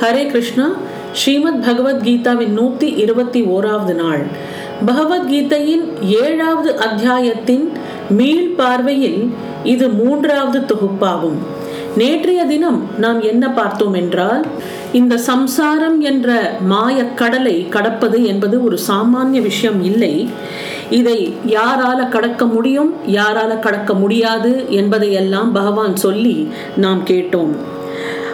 ஹரே கிருஷ்ணா. ஸ்ரீமத் பகவத்கீதாவின் நூற்றி இருபத்தி ஓராவது நாள். பகவத்கீதையின் ஏழாவது அத்தியாயத்தின் மீள் பார்வையில் இது மூன்றாவது தொகுப்பாகும். நேற்றைய தினம் நாம் என்ன பார்த்தோம் என்றால் இந்த சம்சாரம் என்ற மாயக் கடலை கடப்பது என்பது ஒரு சாமானிய விஷயம் இல்லை. இதை யாரால கடக்க முடியும் யாரால கடக்க முடியாது என்பதையெல்லாம் பகவான் சொல்லி நாம் கேட்டோம்.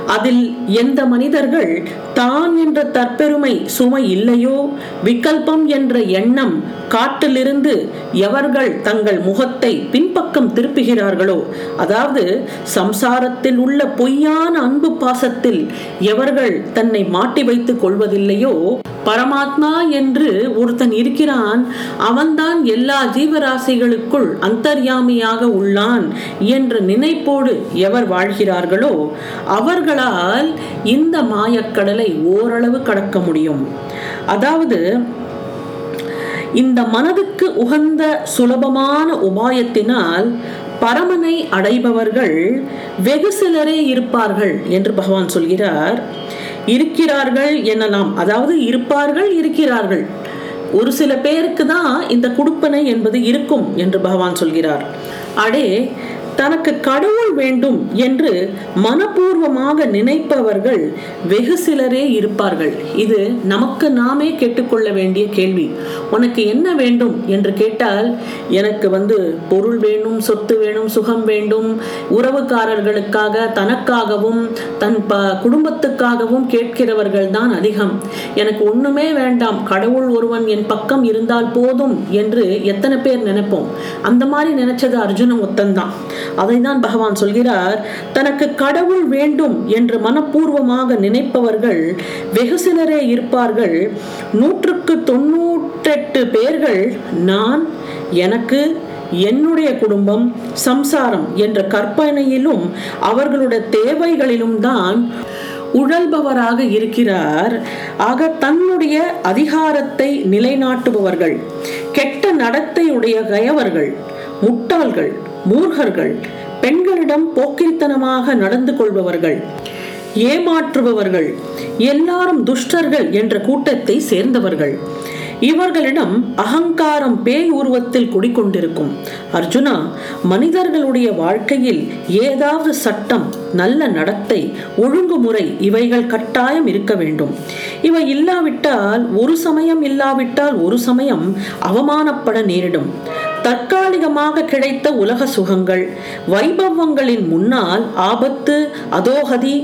அதில் எந்த மனிதர்கள் தான் என்ற தற்பெருமை சுமை இல்லையோ? விகல்பம் என்ற எண்ணம் காட்டிலிருந்து எவர்கள் தங்கள் முகத்தை பின்பக்கம் திருப்புகிறார்களோ? அதாவது சம்சாரத்தில் உள்ள பொய்யான அன்பு பாசத்தில் எவர்கள் தன்னை மாட்டி வைத்துக் கொள்வதில்லையோ? பரமாத்மா என்று ஒருத்தன் இருக்கிறான் அவன்தான் எல்லா ஜீவராசிகளுக்குள் அந்தர்யாமியாக உள்ளான் என்ற நினைப்போடு எவர் வாழ்கிறார்களோ அவர்களால் இந்த மாயக்கடலை ஓரளவு கடக்க முடியும். அதாவது இந்த மனதுக்கு உகந்த சுலபமான உபாயத்தினால் பரமனை அடைபவர்கள் வெகு சிலரே இருப்பார்கள் என்று பகவான் சொல்கிறார். இருக்கிறார்கள் எனலாம் அதாவது இருப்பார்கள் இருக்கிறார்கள். ஒரு சில பேருக்கு தான் இந்த குடுப்பனை என்பது இருக்கும் என்று பகவான் சொல்கிறார். அடே தனக்கு கடவுள் வேண்டும் என்று மனப்பூர்வமாக நினைப்பவர்கள் வெகு சிலரே இருப்பார்கள். இது நமக்கு நாமே கேட்டுக்கொள்ள வேண்டிய கேள்வி. உனக்கு என்ன வேண்டும் என்று கேட்டால் எனக்கு வந்து பொருள் வேணும் சொத்து வேணும் சுகம் வேண்டும் உறவுக்காரர்களுக்காக தனக்காகவும் தன் ப குடும்பத்துக்காகவும் கேட்கிறவர்கள் தான் அதிகம். எனக்கு ஒண்ணுமே வேண்டாம் கடவுள் ஒருவன் என் பக்கம் இருந்தால் போதும் என்று எத்தனை பேர் நினைப்போம்? அந்த மாதிரி நினைச்சது அர்ஜுன ஒத்தன்தான் அதை தான் பகவான் சொல்கிறார் தனக்கு கடவுள் வேண்டும் என்று மனப்பூர்வமாக நினைப்பவர்கள் வெகு சிலரே இருப்பார்கள். நூற்றுக்கு தொண்ணூற்றெட்டு பேர்கள் நான் எனக்கு என்னுடைய குடும்பம் சம்சாரம் என்ற கற்பனையிலும் அவர்களுடைய தேவைகளிலும் தான் உழல்பவராக இருக்கிறார். ஆக தன்னுடைய அதிகாரத்தை நிலைநாட்டுபவர்கள் கெட்ட நடத்தை உடைய கயவர்கள் முட்டாள்கள் மூர்கர்கள் பெண்களிடம் போக்கிரித்தனமாக நடந்து கொள்பவர்கள் ஏமாற்றுபவர்கள் எல்லாரும் துஷ்டர்கள் என்ற கூட்டத்தை சேர்ந்தவர்கள். இவர்களிடம் அகங்காரம் பேய் உருவத்தில் குடிக்கொண்டிருக்கும் அர்ஜுனா மனிதர்களுடைய வாழ்க்கையில் ஏதாவது சட்டம் நல்ல நடத்தை ஒழுங்குமுறை இவைகள் கட்டாயம் இருக்க வேண்டும். இவை இல்லாவிட்டால் ஒரு சமயம் இல்லாவிட்டால் ஒரு சமயம் அவமானப்பட நேரிடும். தற்காலிகமாக கிடைத்த உலக சுகங்கள். வைபவங்களின் முன்னால் ஆபத்து அதோகதி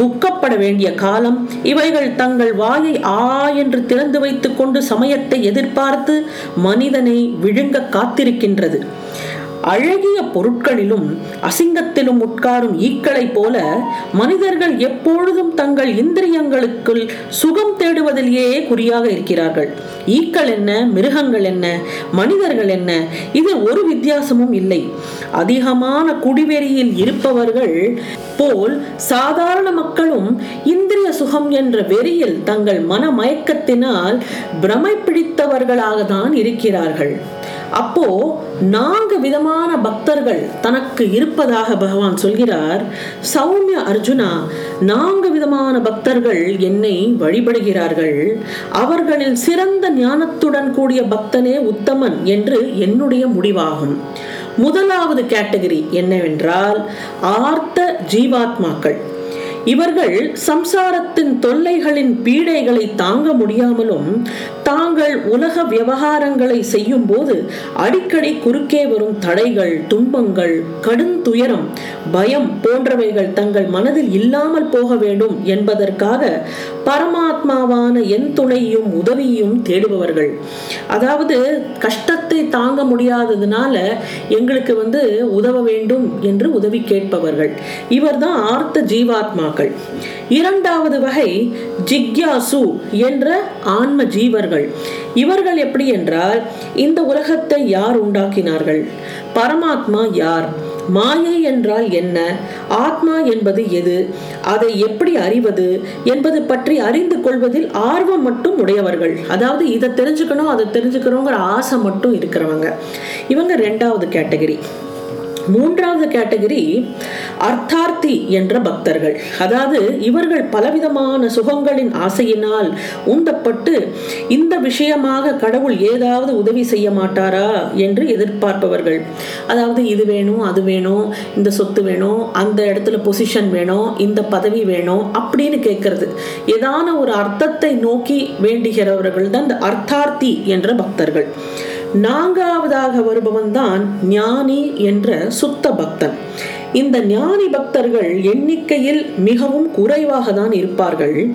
துக்கப்பட வேண்டிய காலம் இவைகள் தங்கள் வாயை ஆ என்று திறந்து வைத்துக் கொண்டு சமயத்தை எதிர்பார்த்து மனிதனை விழுங்க காத்திருக்கின்றது. அழகிய பொருட்களிலும் அசிங்கத்திலும் உட்காரும் ஈக்களைப் போல மனிதர்கள் எப்பொழுதும் தங்கள் இந்திரியங்களுக்குள் சுகம் தேடுவதிலேயே குறியாக இருக்கிறார்கள். ஈக்கள் என்ன? மிருகங்கள் என்ன? மனிதர்கள் என்ன? இது ஒரு வித்தியாசமும் இல்லை. அதிகமான குடிவெறியில் இருப்பவர்கள் போல் சாதாரண மக்களும் இந்திரிய சுகம் என்ற வெறியில் தங்கள் மன மயக்கத்தினால் பிரமை பிடித்தவர்களாக தான் இருக்கிறார்கள். அப்போ நான்கு விதமான பக்தர்கள் தனக்கு இருப்பதாக பகவான் சொல்கிறார். சௌமிய அர்ஜுனா நான்கு விதமான பக்தர்கள் என்னை வழிபடுகிறார்கள். அவர்களில் சிறந்த ஞானத்துடன் கூடிய பக்தனே உத்தமன் என்று என்னுடைய முடிவாகும். முதலாவது கேட்டகரி என்னவென்றால் ஆர்த்த ஜீவாத்மாக்கள். இவர்கள் சம்சாரத்தின் தொல்லைகளின் பீடைகளை தாங்க முடியாமலும் தாங்கள் உலக விவகாரங்களை செய்யும் போது அடிக்கடி குறுக்கே வரும் தடைகள் துன்பங்கள் கடுந்துயரம் பயம் போன்றவைகள் தங்கள் மனதில் இல்லாமல் போக வேண்டும் என்பதற்காக பரமாத்மாவான என் துணையும் உதவியும் தேடுபவர்கள். அதாவது கஷ்டத்தை தாங்க முடியாததுனால எங்களுக்கு வந்து உதவ வேண்டும் என்று உதவி கேட்பவர்கள். இவர்தான் ஆர்த்த ஜீவாத்மா. ஜீவாத்மாக்கள் இரண்டாவது வகை ஜிக்யாசு என்ற ஆன்ம ஜீவர்கள். இவர்கள் எப்படி என்றால் இந்த உலகத்தை யார் உண்டாக்கினார்கள்? பரமாத்மா யார்? மாயை என்றால் என்ன? ஆத்மா என்பது எது? அதை எப்படி அறிவது? என்பது பற்றி அறிந்து கொள்வதில் ஆர்வம் மட்டும் உடையவர்கள். அதாவது இதை தெரிஞ்சுக்கணும் அதை தெரிஞ்சுக்கணுங்கிற ஆசை மட்டும் இருக்கிறவங்க. இவங்க ரெண்டாவது கேட்டகரி. மூன்றாவது கேட்டகரி அர்த்தார்த்தி என்ற பக்தர்கள். அதாவது இவர்கள் பலவிதமான சுகங்களின் ஆசையினால் உந்தப்பட்டு இந்த விஷயமாக கடவுள் ஏதாவது உதவி செய்ய மாட்டாரா என்று எதிர்பார்ப்பவர்கள். அதாவது இது வேணும் அது வேணும் இந்த சொத்து வேணும் அந்த இடத்துல பொசிஷன் வேணும் இந்த பதவி வேணும் அப்படின்னு கேட்கறது. ஏதான ஒரு அர்த்தத்தை நோக்கி வேண்டுகிறவர்கள் தான் இந்த அர்த்தார்த்தி என்ற பக்தர்கள். நான்காவதாக வருபவன் தான் ஞானி என்ற சுத்த பக்தன். இந்த ஞானி பக்தர்கள் எண்ணிக்கையில் மிகவும் குறைவாக தான் இருப்பார்கள்.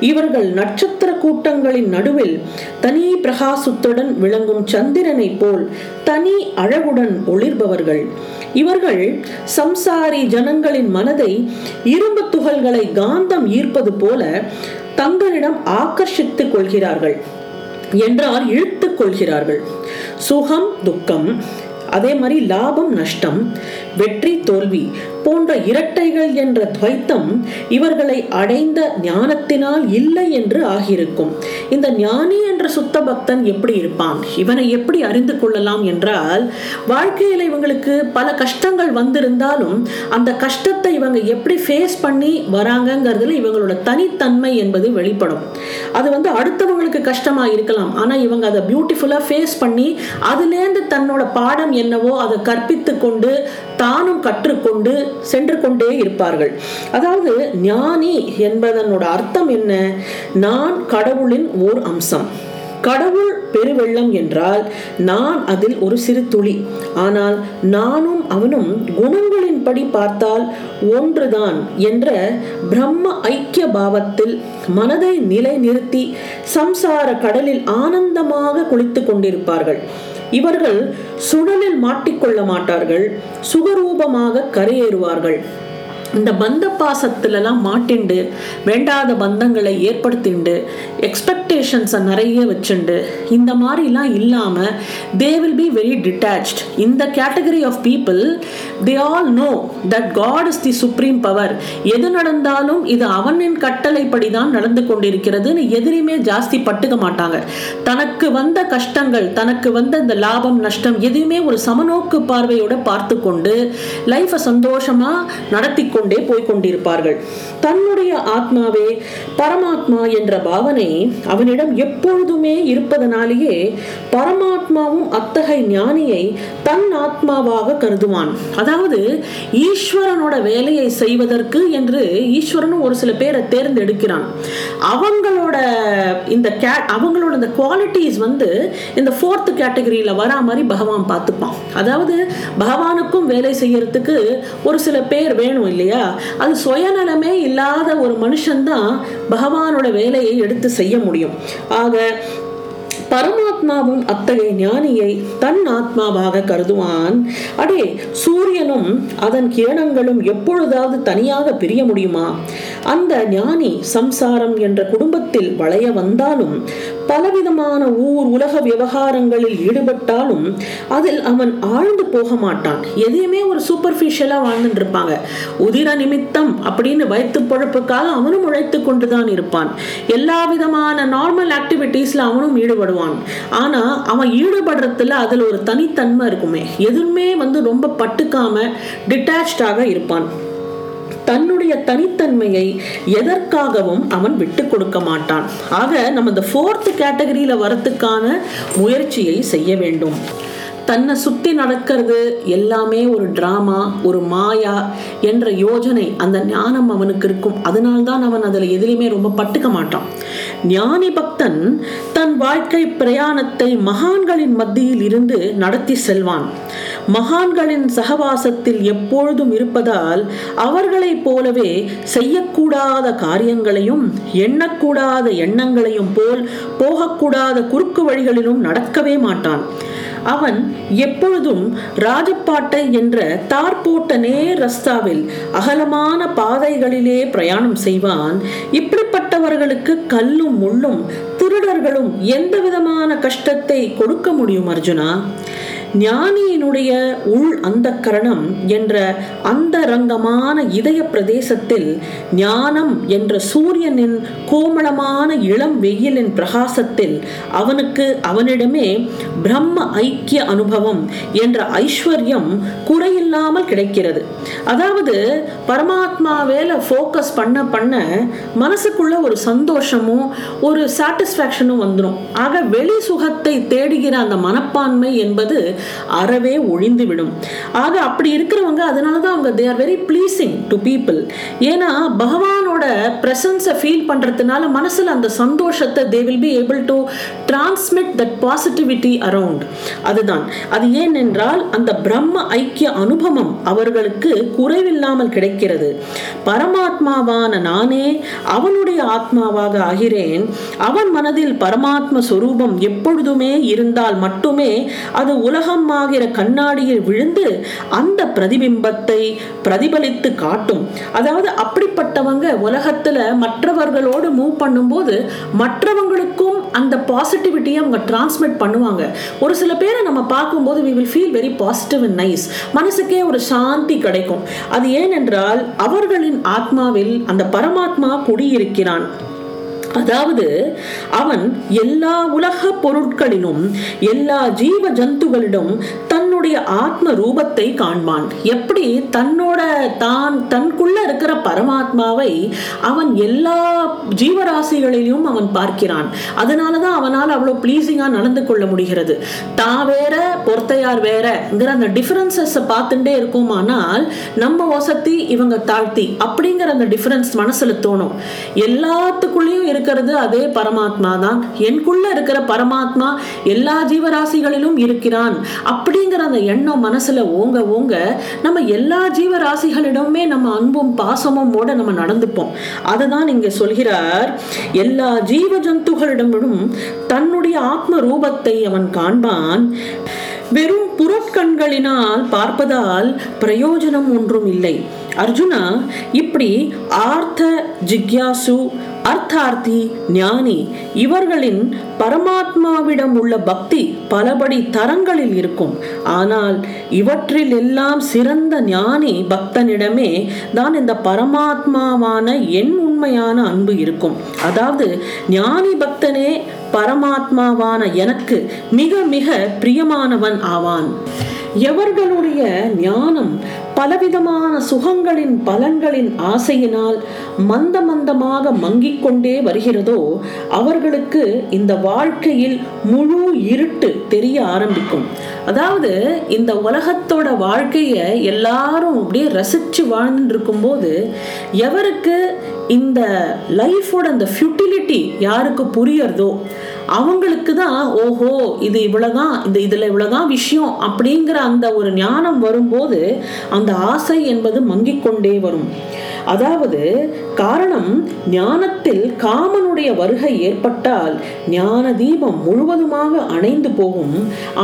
இவர்கள் நட்சத்திர கூட்டங்களின் நடுவில் தனி பிரகாசத்துடன் விளங்கும் சந்திரனைப் போல் தனி அழகுடன் ஒளிர்பவர்கள். இவர்கள் சம்சாரி ஜனங்களின் மனதை இரும்பு துகள்களை காந்தம் ஈர்ப்பது போல தங்களிடம் ஆக்கர்ஷித்துக் கொள்கிறார்கள் என்றால் இழுத்துக் கொள்கிறார்கள். சுகம் துக்கம். அதே மாதிரி லாபம் நஷ்டம் வெற்றி தோல்வி. போன்ற இரட்டைகள் என்ற துவைத்தம் இவர்களை அடைந்த ஞானத்தினால் இல்லை என்று ஆகியிருக்கும். இந்த ஞானி என்ற சுத்த பக்தன் எப்படி இருப்பான்? இவனை எப்படி அறிந்து கொள்ளலாம் என்றால் வாழ்க்கையில் இவங்களுக்கு பல கஷ்டங்கள் வந்திருந்தாலும் அந்த கஷ்டத்தை இவங்க எப்படி ஃபேஸ் பண்ணி வராங்கங்கிறதுல இவங்களோட தனித்தன்மை என்பது வெளிப்படும். அது வந்து அடுத்தவங்களுக்கு கஷ்டமா இருக்கலாம். ஆனா இவங்க அதை பியூட்டிஃபுல்லா ஃபேஸ் பண்ணி அதுலேருந்து தன்னோட பாடம் என்னவோ அதை கற்பித்து கொண்டு தானும் கற்றுக்கொண்டு சென்று கொண்டே இருப்பார்கள். அதாவது ஞானி என்பதனோட அர்த்தம் என்ன? நான் கடவுளின் ஓர் அம்சம். கடவுள் பெருவெள்ளம் என்றால் நான் அதில் ஒரு சிறு துளி. ஆனால் நானும் அவனும் குணங்களின்படி பார்த்தால் ஒன்றுதான் என்ற பிரம்ம ஐக்கிய பாவத்தில் மனதை நிலை நிறுத்தி சம்சார கடலில் ஆனந்தமாக குளித்துக் கொண்டிருப்பார்கள். இவர்கள் சுழலில் மாட்டிக்கொள்ள மாட்டார்கள் சுகரூபமாக கரையேறுவார்கள். இந்த பந்த பாசத்துலலாம் மாட்டிண்டு வேண்டாத பந்தங்களை ஏற்படுத்திண்டு எக்ஸ்பெக்டேஷன்ஸை நிறைய வச்சுண்டு. இந்த மாதிரிலாம் இல்லாமல் they will be very detached இந்த category of people they all know that God is the supreme power எது நடந்தாலும் இது அவனின் கட்டளைப்படி தான் நடந்து கொண்டிருக்கிறதுன்னு எதிரியுமே ஜாஸ்தி பட்டுக்க மாட்டாங்க. தனக்கு வந்த கஷ்டங்கள் தனக்கு வந்த இந்த லாபம் நஷ்டம் எதுவுமே ஒரு சமநோக்கு பார்வையோட பார்த்து கொண்டு லைஃப்பை சந்தோஷமாக நடத்தி கொண்டே போய்கொண்டிருப்பார்கள் தன்னுடைய ஆத்மாவே பரமாத்மா என்ற பாவனை அவனிடம் எப்பொழுதுமே இருப்பதனாலேயே பரமாத்மாவும் அத்தகைய ஞானியை தன் ஆத்மாவாக கருதுவான். அதாவது ஈஸ்வரனோட வேலையை செய்வதற்கு என்று ஈஸ்வரனும் ஒரு சில பேரை தேர்ந்தெடுக்கிறான். அவங்களோட இந்த கே அவங்களோட இந்த குவாலிட்டிஸ் வந்து இந்த ஃபோர்த் கேட்டகரியில் வரா மாதிரி பகவான் பார்த்துப்பான். அதாவது பகவானுக்கும் வேலை செய்யறதுக்கு ஒரு சில பேர் வேணும் இல்லையா? அது சுயநலமே இல்லாத ஒரு மனுஷன்தான் பகவானோட வேலையை எடுத்து செய்ய முடியும். ஆக பரமாத்மாவும் அத்தகைய ஞானியை தன் ஆத்மாவாக கருதுவான். அடே சூரியனும் அதன் கிரணங்களும் எப்பொழுதாவது தனியாக பிரிய முடியுமா? அந்த ஞானி சம்சாரம் என்ற குடும்பத்தில் வளைய வந்தாலும் பலவிதமான ஊர் உலக விவகாரங்களில் ஈடுபட்டாலும் அதில் அவன் ஆழ்ந்து போக மாட்டான். எதையுமே ஒரு சூப்பர்ஃபிஷியலாக வாழ்ந்துட்டு இருப்பாங்க உதிர நிமித்தம் அப்படின்னு வயிற்று பொழப்புக்காக அவனும் உழைத்து கொண்டுதான் இருப்பான். எல்லா விதமான நார்மல் ஆக்டிவிட்டீஸ்ல அவனும் ஈடுபடுவான். ஆனா அவன் ஈடுபடுறதுல அதுல ஒரு தனித்தன்மை இருக்குமே. எதுவுமே வந்து ரொம்ப பட்டுக்காம டிட்டாச்சாக இருப்பான். தன்னுடைய தனித்தன்மையை எதற்காகவும் அவன் விட்டு கொடுக்க மாட்டான். ஆக நம்ம இந்த ஃபோர்த் கேட்டகரியில் வரத்துக்கான முயற்சியை செய்ய வேண்டும். தன்னை சுத்தி நடக்கிறது எல்லாமே ஒரு டிராமா ஒரு மாயா என்ற யோஜனை அந்த ஞானம் அவனுக்கு இருக்கும். அதனால்தான் அவன் அதில் எதிலையுமே ரொம்ப பட்டுக்க மாட்டான். ஞானி பக்தன் தன் வாழ்க்கை பிரயாணத்தை மகான்களின் மத்தியில் இருந்து நடத்தி செல்வான். மகான்களின் சகவாசத்தில் எப்பொழுதும் இருப்பதால் அவர்களைப் போலவே செய்யக்கூடாத காரியங்களையும் எண்ணக்கூடாத எண்ணங்களையும் போல் போகக்கூடாத குறுக்கு வழிகளிலும் நடக்கவே மாட்டான். அவன் எப்பொழுதும் ராஜப்பாட்டை என்ற தார் போட்ட நேர் ரஸ்தாவில் அகலமான பாதைகளிலே பிரயாணம் செய்வான். இப்படிப்பட்டவர்களுக்கு கல்லும் முள்ளும் திருடர்களும் எந்த விதமான கஷ்டத்தை கொடுக்க முடியும் அர்ஜுனா? ஞானியினுடைய உள் அந்த கரணம் என்ற அந்த ரங்கமான இதய பிரதேசத்தில் ஞானம் என்ற சூரியனின் கோமளமான இளம் வெயிலின் பிரகாசத்தில் அவனுக்கு அவனிடமே பிரம்ம ஐக்கிய அனுபவம் என்ற ஐஸ்வர்யம் குறையில்லாமல் கிடைக்கிறது. அதாவது பரமாத்மா வேலை ஃபோக்கஸ் பண்ண பண்ண மனசுக்குள்ள ஒரு சந்தோஷமும் ஒரு சாட்டிஸ்ஃபேக்ஷனும் வந்துடும் ஆக வெளி சுகத்தை தேடுகிற அந்த மனப்பான்மை என்பது அறவே ஒழிந்துவிடும். ஆக அப்படி இருக்கிறவங்க அதனால தான் அவங்க they are very pleasing to people ஏன்னா பகவான் பகவானோட ப்ரெசன்ஸை ஃபீல் பண்ணுறதுனால மனசில் அந்த சந்தோஷத்தை they will be able to transmit that positivity around அதுதான். அது ஏனென்றால் அந்த பிரம்ம ஐக்கிய அனுபவம் அவர்களுக்கு குறைவில்லாமல் கிடைக்கிறது. பரமாத்மாவான நானே அவனுடைய ஆத்மாவாக ஆகிறேன். அவன் மனதில் பரமாத்ம சொரூபம் எப்பொழுதுமே இருந்தால் மட்டுமே அது உலகம் ஆகிற கண்ணாடியில் விழுந்து அந்த பிரதிபிம்பத்தை பிரதிபலித்து காட்டும். அதாவது அப்படிப்பட்டவங்க உலகத்துல மற்றவர்களோடு மூவ் பண்ணும்போது மற்றவங்களுக்கும் அந்த பாசிட்டிவிட்டியை அவங்க டிரான்ஸ்மிட் பண்ணுவாங்க. ஒரு சில பேரை நம்ம பார்க்கும்போது we will feel very positive and nice மனசுக்கே ஒரு சாந்தி கிடைக்கும். அது ஏனென்றால் அவர்களின் ஆத்மாவில் அந்த பரமாத்மா குடியிருக்கிறான். அதாவது அவன் எல்லா உலக பொருட்களிலும் எல்லா ஜீவ ஜந்துகளிடம் தன்னுடைய ஆத்ம ரூபத்தை காண்பான். எப்படி? தன்னோட தன்னோட தான் தனக்குள்ள இருக்கிற பரமாத்மாவை அவன் எல்லா ஜீவராசிகளிலும் அவன் பார்க்கிறான். அதனாலதான் அவனால் அவ்வளோ ப்ளீஸிங்கா நடந்து கொள்ள முடிகிறது. தான் வேற பொறுத்தையார் வேறங்கிற அந்த டிஃபரன்சஸ் பார்த்துட்டே இருக்குமானால் நம்ம வசதி இவங்க தாழ்த்தி அப்படிங்கிற அந்த டிஃபரன்ஸ் மனசுல தோணும். எல்லாத்துக்குள்ளேயும் இருக்கிறது அதே பரமாத்மா தான். எனக்குள்ள இருக்கிற பரமாத்மா எல்லா ஜீவராசிகளிலும் இருக்கிறான் அப்படிங்கிற அந்த எண்ணம் மனசுல ஓங்க ஓங்க நம்ம எல்லா ஜீவராசி ராசிகளிடமே நம்ம அன்பும் பாசமும் ஓட நம்ம நடந்துப்போம். அதை தான் இங்க சொல்கிறார் எல்லா ஜீவ ஜந்துகளிடமும் தன்னுடைய ஆத்ம ரூபத்தை அவன் காண்பான். வெறும் புறக்கண்களினால் பார்ப்பதால் பிரயோஜனம் ஒன்றும் இல்லை. அர்ஜுனா இப்படி ஆர்த்த ஜிக்யாசு அர்த்தார்த்தி ஞானி இவர்களின் பரமாத்மாவிடம் உள்ள பக்தி பலபடி தரங்களில் இருக்கும். ஆனால் இவற்றில் எல்லாம் சிறந்த ஞானி பக்தனிடமே தான் இந்த பரமாத்மாவான என் உண்மையான அன்பு இருக்கும். அதாவது ஞானி பக்தனே பரமாத்மாவான எனக்கு மிக மிக பிரியமானவன் ஆவான். எவர்களுடைய ஞானம் பலவிதமான சுகங்களின் பலன்களின் ஆசையினால் மந்த மந்தமாக மங்கிக் கொண்டே வருகிறதோ அவர்களுக்கு இந்த வாழ்க்கையில் முழு இருட்டு தெரிய ஆரம்பிக்கும். அதாவது இந்த உலகத்தோட வாழ்க்கைய எல்லாரும் அப்படியே ரசிச்சு வாழ்ந்துட்டு இருக்கும்போது எவருக்கு இந்த லைஃபோட அந்த ஃபியூட்டிலிட்டி யாருக்கு புரியறதோ அவங்களுக்கு தான் ஓஹோ இது இவ்வளோதான் இந்த இதுல இவ்வளோதான் விஷயம் அப்படிங்கிற அந்த ஒரு ஞானம் வரும்போது அந்த ஆசை என்பது மங்கிக் கொண்டே வரும். அதாவது காரணம் ஞானத்தில் காமனுடைய வருகை ஏற்பட்டால் ஞான தீபம் முழுவதுமாக அணைந்து போகும்.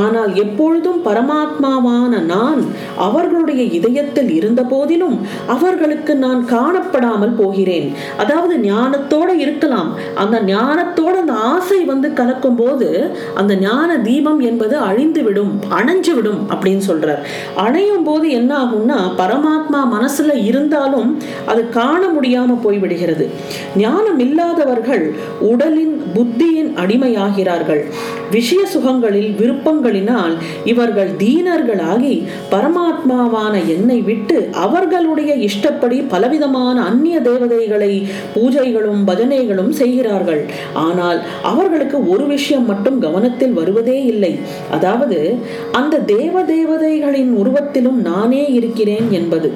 ஆனால் எப்பொழுதும் பரமாத்மாவான நான் அவர்களுடைய இதயத்தில் இருந்த போதிலும் அவர்களுக்கு நான் காணப்படாமல் போகிறேன். அதாவது ஞானத்தோட இருக்கலாம். அந்த ஞானத்தோட அந்த ஆசை வந்து கலக்கும் போது அந்த ஞான தீபம் என்பது அழிந்து விடும் அணைஞ்சு விடும் அப்படின்னு சொல்றார். அணையும் போது என்ன ஆகும்னா பரமாத்மா மனசுல இருந்தாலும் அது காண முடியாம போய்விடுகிறது. ஞானம் இல்லாதவர்கள் உடலின் புத்தியின் அடிமையாகிறார்கள். விஷய சுகங்களில் விருப்பங்களினால் இவர்கள் தீனர்களாகி பரமாத்மாவான என்னை விட்டு அவர்களுடைய இஷ்டப்படி பலவிதமான அந்நிய தேவதைகளை பூஜைகளும் பஜனைகளும் செய்கிறார்கள். ஆனால் அவர்களுக்கு ஒரு விஷயம் மட்டும் கவனத்தில் வருவதே இல்லை. அதாவது அந்த தேவ தேவதைகளின் உருவத்திலும் நானே இருக்கிறேன் என்பது.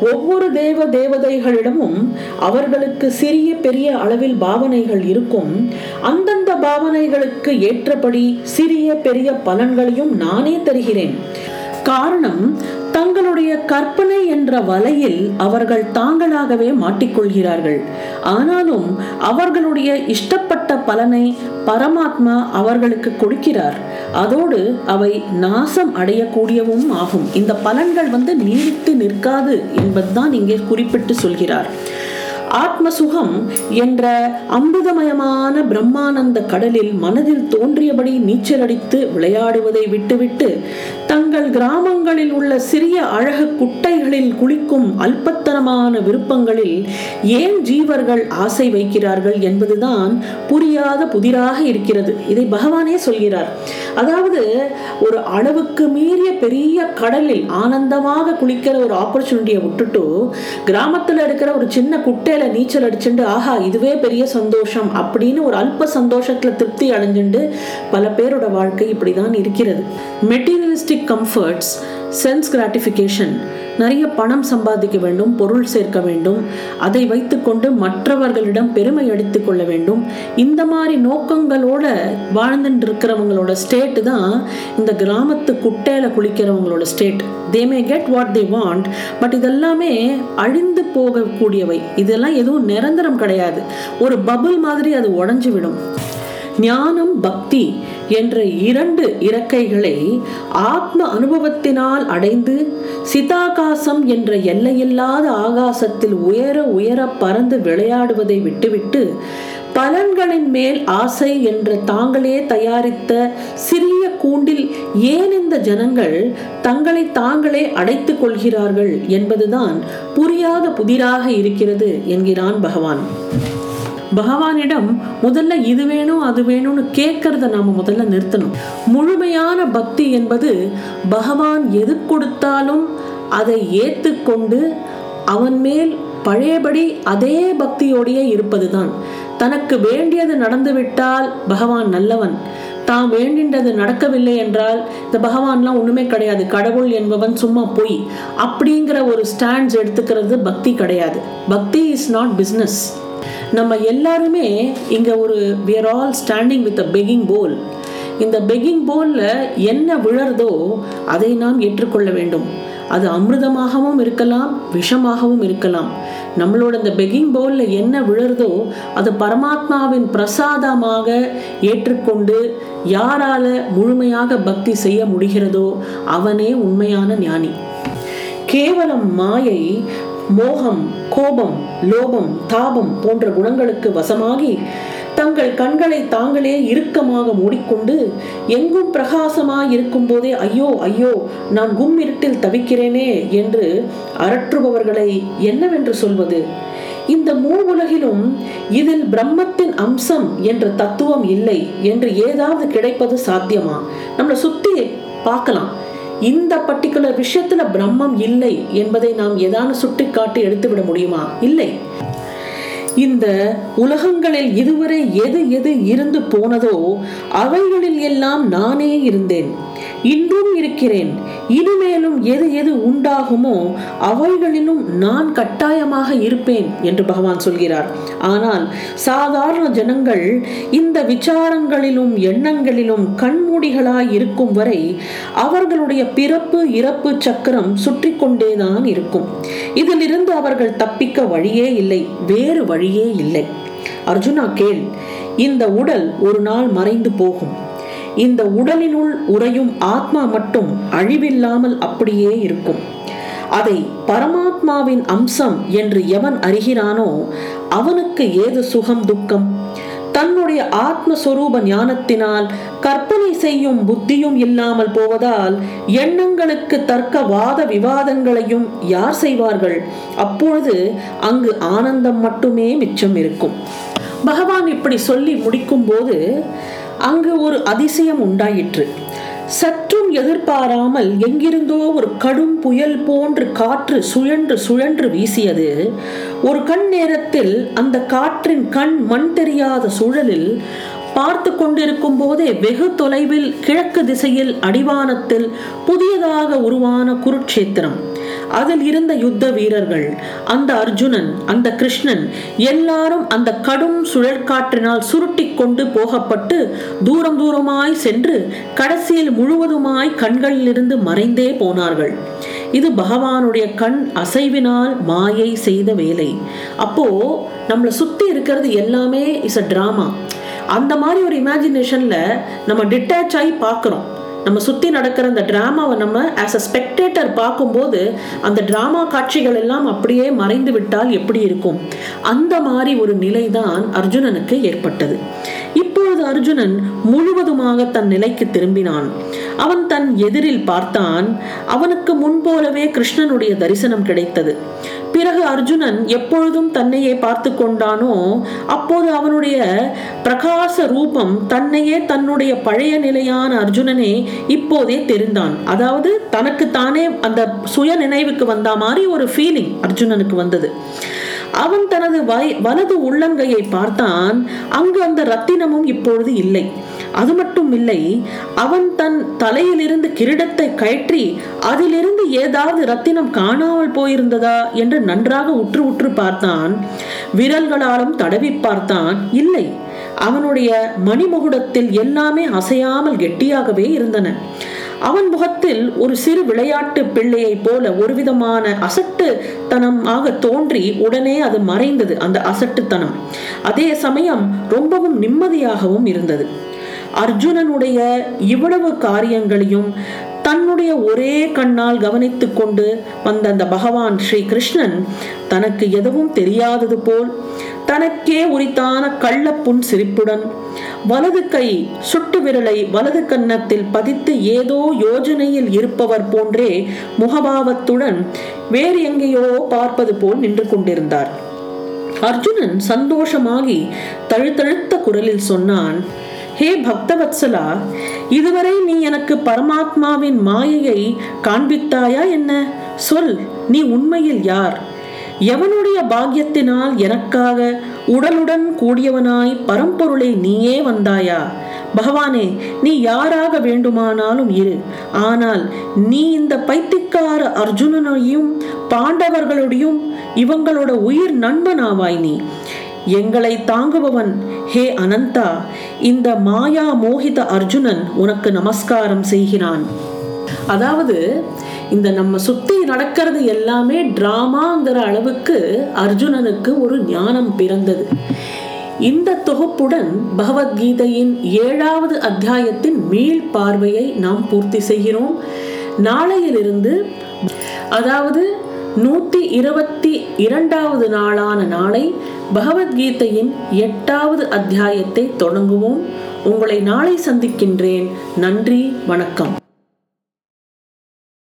ஒவ்வொரு தேவ தேவதைகளிடமும் அவர்களுக்கு சிறிய பெரிய அளவில் பாவனைகள் இருக்கும். அந்தந்த பாவனைகளுக்கு ஏற்றபடி சிறிய பெரிய பலன்களையும் நானே தருகிறேன். காரணம் தங்களுடைய கற்பனை என்ற வலையில் அவர்கள் தாங்களாகவே மாட்டிக்கொள்கிறார்கள். ஆனாலும் அவர்களுடைய இஷ்டப்பட்ட பலனை பரமாத்மா அவர்களுக்கு கொடுக்கிறார். அதோடு அவை நாசம் அடையக்கூடியவும் ஆகும். இந்த பலன்கள் வந்து நீடித்து நிற்காது என்பதுதான் இங்கே குறிப்பிட்டு சொல்கிறார். ஆத்ம சுகம் என்ற அமிர்தமயமான பிரம்மானந்த கடலில் மனதில் தோன்றியபடி நீச்சல் அடித்து விளையாடுவதை விட்டுவிட்டு தங் தங்கள் கிராமங்களில் உள்ள சிறிய அழகு குட்டைகளில் குளிக்கும் அல்பத்தனமான விருப்பங்களில் ஏன் ஜீவர்கள் ஆசை வைக்கிறார்கள் என்பதுதான் புரியாத புதிராக இருக்கிறது. இதை பகவானே சொல்கிறார். அதாவது ஒரு அளவுக்கு மீறிய பெரிய கடலில் ஆனந்தமாக குளிக்கிற ஒரு ஆப்பர்ச்சுனிட்டியை விட்டுட்டு கிராமத்தில் இருக்கிற ஒரு சின்ன குட்டையில நீச்சல் அடிச்சுட்டு ஆஹா இதுவே பெரிய சந்தோஷம் அப்படின்னு ஒரு அல்ப சந்தோஷத்துல திருப்தி அடைஞ்சுண்டு பல பேரோட வாழ்க்கை இப்படிதான் இருக்கிறது. மெட்டீரியலிஸ்டிக் கம்ஃபர்ட்ஸ் சென்ஸ் கிராட்டிஃபிகேஷன் நிறைய பணம் சம்பாதிக்க வேண்டும் பொருள் சேர்க்க வேண்டும். அதை வைத்துக்கொண்டு மற்றவர்களிடம் பெருமை எடுத்துக் கொள்ள வேண்டும். இந்த மாதிரி நோக்கங்களோட வாழ்ந்துட்டு இருக்கிறவங்களோட ஸ்டேட் தான் இந்த கிராமத்து குட்டையில குளிக்கிறவங்களோட state they may get what they want but இதெல்லாமே அழிந்து போகக்கூடியவை. இதெல்லாம் எதுவும் நிரந்தரம் கிடையாது. ஒரு பபுள் மாதிரி அது உடஞ்சு விடும். ஞானம் பக்தி என்ற இரண்டு இறக்கைகளை ஆத்ம அனுபவத்தினால் அடைந்து சிதாகாசம் என்ற எல்லையில்லாத ஆகாசத்தில் உயர உயர பறந்து விளையாடுவதை விட்டுவிட்டு பலன்களின் மேல் ஆசை என்று தாங்களே தயாரித்த சிறிய கூண்டில் ஏன் இந்த ஜனங்கள் தங்களை தாங்களே அடைத்துக் கொள்கிறார்கள் என்பதுதான் புரியாத புதிராக இருக்கிறது என்கிறான் பகவான். பகவானிடம் முதல்ல இது வேணும் அது வேணும்னு கேட்கறத நாம முதல்ல நிறுத்தணும். முழுமையான பக்தி என்பது பகவான் எது கொடுத்தாலும் அதை ஏற்றுக்கொண்டு அவன் மேல் பழையபடி அதே பக்தியோடையே இருப்பதுதான். தனக்கு வேண்டியது நடந்துவிட்டால் பகவான் நல்லவன். தான் வேண்டின்றது நடக்கவில்லை என்றால் இந்த பகவான்லாம் ஒண்ணுமே கிடையாது. கடவுள் என்பவன் சும்மா பொய். அப்படிங்கிற ஒரு ஸ்டாண்ட்ஸ் எடுத்துக்கிறது பக்தி கிடையாது. பக்தி இஸ் நாட் பிஸ்னஸ் நம்ம எல்லாருமே இங்க ஒரு we're all standing with a begging bowl இந்த பெகிங் போல்ல என்ன விழறதோ அதை நாம் ஏற்றுக்கொள்ள வேண்டும். அது அமிர்தமாகவும் இருக்கலாம் விஷமாகவும் இருக்கலாம். நம்மளோட இந்த பெகிங் பவுல்ல என்ன விழறதோ அது பரமாத்மாவின் பிரசாதமாக ஏற்றுக்கொண்டு யாரால முழுமையாக பக்தி செய்ய முடிகிறதோ அவனே உண்மையான ஞானி. கேவலம் மாயை மோகம் கோபம் லோபம் தாபம் போன்ற குணங்களுக்கு வசமாகி தங்கள் கண்களை தாங்களே இறுக்கமாக மூடிக்கொண்டு எங்கும் பிரகாசமாய் இருக்கும் போதே ஐயோ ஐயோ நான் கும் இருட்டில் தவிக்கிறேனே என்று அரற்றுபவர்களை என்னவென்று சொல்வது? இந்த மூ உலகிலும் இதில் பிரம்மத்தின் அம்சம் என்ற தத்துவம் இல்லை என்று ஏதாவது கிடைப்பது சாத்தியமா? நம்மளை சுத்தி பார்க்கலாம். இந்த பர்டிகுலர் விஷயத்துல பிரம்மம் இல்லை என்பதை நாம் ஏதான சுட்டிக்காட்டி எடுத்துவிட முடியுமா? இல்லை. இந்த உலகங்களில் இதுவரை எது எது இருந்து போனதோ அவைகளில் எல்லாம் நானே இருந்தேன். இன்றும் இருக்கிறேன். இனிமேலும் எது எது உண்டாகுமோ அவைகளிலும் நான் கட்டாயமாக இருப்பேன் என்று பகவான் சொல்கிறார். ஆனால் சாதாரண ஜனங்கள் இந்த விசாரங்களிலும் எண்ணங்களிலும் கண்மூடிகளாய் இருக்கும் வரை அவர்களுடைய பிறப்பு இறப்பு சக்கரம் சுற்றி கொண்டேதான் இருக்கும். இதிலிருந்து அவர்கள் தப்பிக்க வழியே இல்லை வேறு வழியே இல்லை. அர்ஜுனா கேள் இந்த உடல் ஒரு நாள் மறைந்து போகும். இந்த உடலினுள் உறையும் ஆத்மா மட்டும் அழிவில்லாமல் அப்படியே இருக்கும். அதை பரமாத்மாவின் அம்சம் என்று எவன் அறிகிறானோ அவனுக்கு ஏது சுகம் துக்கம்? தன்னுடைய ஆத்மஸ்வரூப ஞானத்தினால் கற்பனை செய்யும் புத்தியும் இல்லாமல் போவதால் எண்ணங்களுக்கு தர்க்க வாத விவாதங்களையும் யார் செய்வார்கள்? அப்பொழுது அங்கு ஆனந்தம் மட்டுமே மிச்சம் இருக்கும். பகவான் இப்படி சொல்லி முடிக்கும் போது அங்கு ஒரு அதிசயம் உண்டாயிற்று. சற்றும் எதிர்பாராமல் எங்கிருந்தோ ஒரு கடும் புயல் போன்று காற்று சுழன்று சுழன்று வீசியது. ஒரு கண் நேரத்தில் அந்த காற்றின் கண் மண் தெரியாத சூழலில் பார்த்து கொண்டிருக்கும் போதே வெகு தொலைவில் கிழக்கு திசையில் அடிவானத்தில் புதியதாக உருவான குருட்சேத்திரம் அதில் இருந்த யுத்த வீரர்கள் அந்த அர்ஜுனன் அந்த கிருஷ்ணன் எல்லாரும் அந்த கடும் சுழற்காற்றினால் சுருட்டி கொண்டு போகப்பட்டு தூரம் தூரமாய் சென்று கடைசியில் முழுவதுமாய் கண்களிலிருந்து மறைந்தே போனார்கள். இது பகவானுடைய கண் அசைவினால் மாயை செய்த வேலை. அப்போ நம்மளை சுத்தி இருக்கிறது எல்லாமே இஸ் அ டிராமா அந்த மாதிரி ஒரு இமேஜினேஷன்ல நம்ம டிட்டாச் ஆகி பார்க்குறோம். நம்ம சுத்தி நடக்கிற அந்த டிராமாவை நம்ம ஆஸ் அ ஸ்பெக்டேட்டர் பார்க்கும்போது அந்த டிராமா காட்சிகள் எல்லாம் அப்படியே மறைந்து விட்டால் எப்படி இருக்கும்? அந்த மாதிரி ஒரு நிலைதான் அர்ஜுனனுக்கு ஏற்பட்டது. இப்பொழுது அர்ஜுனன் முழுவதுமாக தன் நிலைக்கு திரும்பினான். அவன் தன் எதிரில் பார்த்தான். அவனுக்கு முன்போலவே கிருஷ்ணனுடைய தரிசனம் கிடைத்தது. பிறகு அர்ஜுனன் எப்பொழுதும் தன்னையே பார்த்து கொண்டானோ அப்போது அவனுடைய பிரகாச ரூபம் தன்னையே தன்னுடைய பழைய நிலையான அர்ஜுனனே இப்போதே தெரிந்தான். அதாவது தனக்கு தானே அந்த சுய நினைவுக்கு வந்த மாதிரி ஒரு ஃபீலிங் அர்ஜுனனுக்கு வந்தது. அவன் தனது வலது உள்ளங்கையை பார்த்தான். அங்கு அந்த ரத்தினமும் இப்பொழுது இல்லை. அது மட்டும் இல்லை அவன் தன் தலையிலிருந்து கிரீடத்தை கயற்றி அதிலிருந்து ஏதாவது ரத்தினம் காணாமல் போயிருந்ததா என்று நன்றாக உற்று உற்று பார்த்தான். விரல்களாலும் தடவி பார்த்தான். இல்லை அவனுடைய மணிமுகுடத்தில் எல்லாமே அசையாமல் கெட்டியாகவே இருந்தன. அவன் முகத்தில் ஒரு சிறு விளையாட்டு பிள்ளையைப் போல ஒரு விதமான அசட்டு தனமாக தோன்றி உடனே அது மறைந்தது அந்த அசட்டுத்தனம். அதே சமயம் ரொம்பவும் நிம்மதியாகவும் இருந்தது. அர்ஜுனனுடைய இவ்வளவு காரியங்களையும் தன்னுடைய ஒரே கண்ணால் கவனித்துக் கொண்டு வந்த அந்த பகவான் ஸ்ரீ கிருஷ்ணன் தனக்கு எதுவும் தெரியாதது போல் தனக்கே உரித்தான கள்ளப்புண் சிரிப்புடன் வலது கை சுட்டு விரலை வலது கன்னத்தில் பதித்து ஏதோ யோஜனையில் இருப்பவர் போன்றே முகபாவத்துடன் வேறு எங்கேயோ பார்ப்பது போல் நின்று கொண்டிருந்தார். அர்ஜுனன் சந்தோஷமாகி தழுத்தழுத்த குரலில் சொன்னான் ஹே பக்தவத்சலா இதுவரை நீ எனக்கு பரமாத்மாவின் மாயையை காண்பித்தாயா என்ன? சொல் நீ உண்மையில் யார்? எவனுடைய பாக்கியத்தினால் எனக்காக உடலுடன் கூடியவனாய் பரம்பொருளை நீயே வந்தாயா? பகவானே நீ யாராக வேண்டுமானாலும் இரு. ஆனால் நீ இந்த பைத்திக்கார அர்ஜுனனையும் பாண்டவர்களுடையும் இவங்களோட உயிர் நண்பனாவாய் நீ. எங்களை தாங்குபவன் ஹே அனந்தா இந்த மாயா மோகித அர்ஜுனன் உனக்கு நமஸ்காரம் செய்கிறான். அதாவது இந்த நம்ம சுத்தி நடக்கிறது எல்லாமே டிராமாங்கிற அளவுக்கு அர்ஜுனனுக்கு ஒரு ஞானம் பிறந்தது. இந்த தொகுப்புடன் பகவத்கீதையின் ஏழாவது அத்தியாயத்தின் மீள் பார்வையை நாம் பூர்த்தி செய்கிறோம். நாளையிலிருந்து அதாவது நூத்தி இருபத்தி இரண்டாவது நாளான நாளை பகவத்கீதையின் எட்டாவது அத்தியாயத்தை தொடங்குவோம். உங்களை நாளை சந்திக்கின்றேன். நன்றி வணக்கம்.